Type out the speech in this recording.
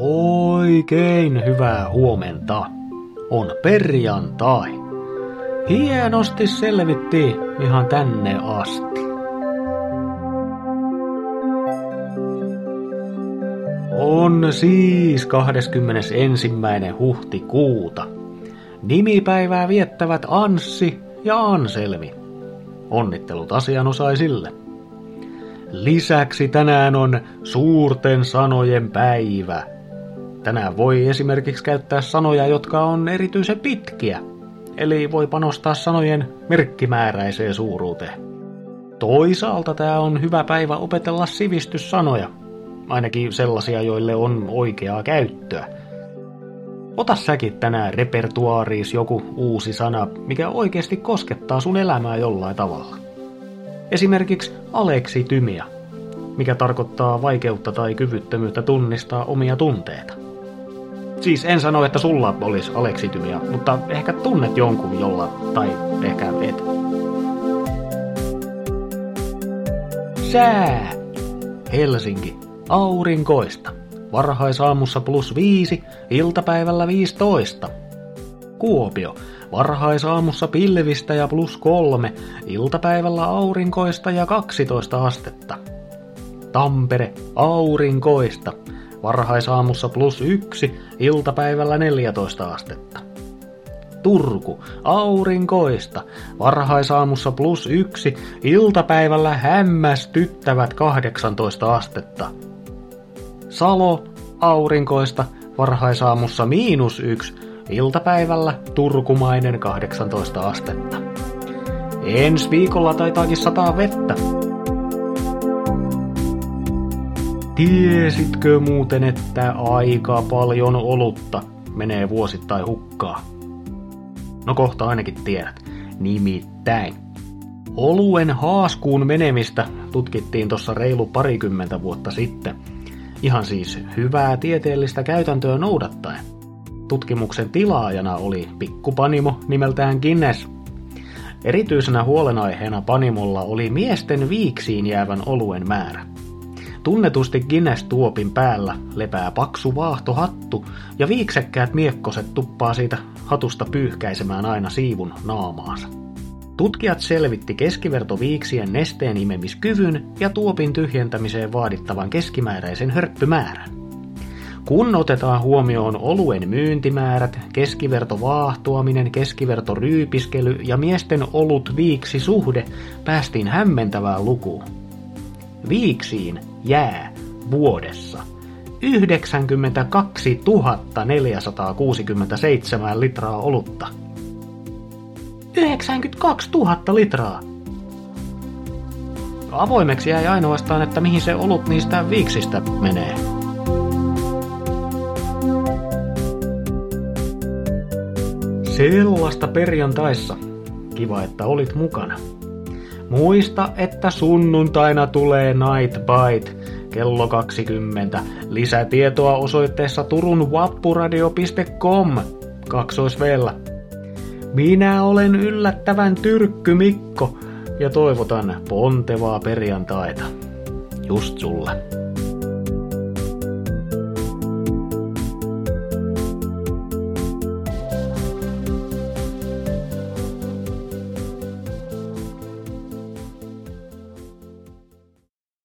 Oikein hyvää huomenta. On perjantai. Hienosti selvitti ihan tänne asti. On siis 21. huhtikuuta. Nimipäivää viettävät Anssi ja Anselmi. Onnittelut asianosaisille. Lisäksi tänään on suurten sanojen päivä – Tänään voi esimerkiksi käyttää sanoja, jotka on erityisen pitkiä, eli voi panostaa sanojen merkkimääräiseen suuruuteen. Toisaalta tämä on hyvä päivä opetella sivistyssanoja, ainakin sellaisia, joille on oikeaa käyttöä. Ota säkin tänään repertuaariis joku uusi sana, mikä oikeasti koskettaa sun elämää jollain tavalla. Esimerkiksi aleksitymia, mikä tarkoittaa vaikeutta tai kyvyttömyyttä tunnistaa omia tunteita. Siis en sano, että sulla olisi aleksitymia, mutta ehkä tunnet jonkun jolla, tai ehkä et. Sää! Helsinki. Aurinkoista. Varhaisaamussa plus viisi, iltapäivällä 15. Kuopio. Varhaisaamussa pilvistä ja plus kolme, iltapäivällä aurinkoista ja 12 astetta. Tampere. Aurinkoista varhaisaamussa plus yksi, iltapäivällä 14 astetta. Turku, aurinkoista, varhaisaamussa plus yksi, iltapäivällä hämmästyttävät 18 astetta. Salo, aurinkoista, varhaisaamussa miinus yksi, iltapäivällä turkumainen 18 astetta. Ensi viikolla taitaakin sataa vettä. Tiesitkö muuten, että aika paljon olutta menee vuosittain hukkaa? No kohta ainakin tiedät. Nimittäin. Oluen haaskuun menemistä tutkittiin tuossa reilu parikymmentä vuotta sitten. Ihan siis hyvää tieteellistä käytäntöä noudattaen. Tutkimuksen tilaajana oli pikkupanimo nimeltään Guinness. Erityisenä huolenaiheena panimolla oli miesten viiksiin jäävän oluen määrä. Tunnetusti Guinness-tuopin päällä lepää paksu vaahtohattu ja viiksekkäät miekkoset tuppaa siitä hatusta pyyhkäisemään aina siivun naamaansa. Tutkijat selvitti keskivertoviiksien nesteen imemiskyvyn ja tuopin tyhjentämiseen vaadittavan keskimääräisen hörppymäärän. Kun otetaan huomioon oluen myyntimäärät, keskiverto vaahtoaminen, keskiverto ryypiskely ja miesten olut viiksi suhde, päästiin hämmentävään lukuun. Viiksiin jää vuodessa 92 467 litraa olutta. 92 000 litraa! Avoimeksi jäi ainoastaan, että mihin se olut niistä viiksistä menee. Sellaista perjantaissa. Kiva, että olit mukana. Muista, että sunnuntaina tulee Night Bite kello 20. Lisätietoa osoitteessa turun vappuradio.com. Kaksoisvellä. Minä olen yllättävän tyrkky Mikko ja toivotan pontevaa perjantaita. Just sulle.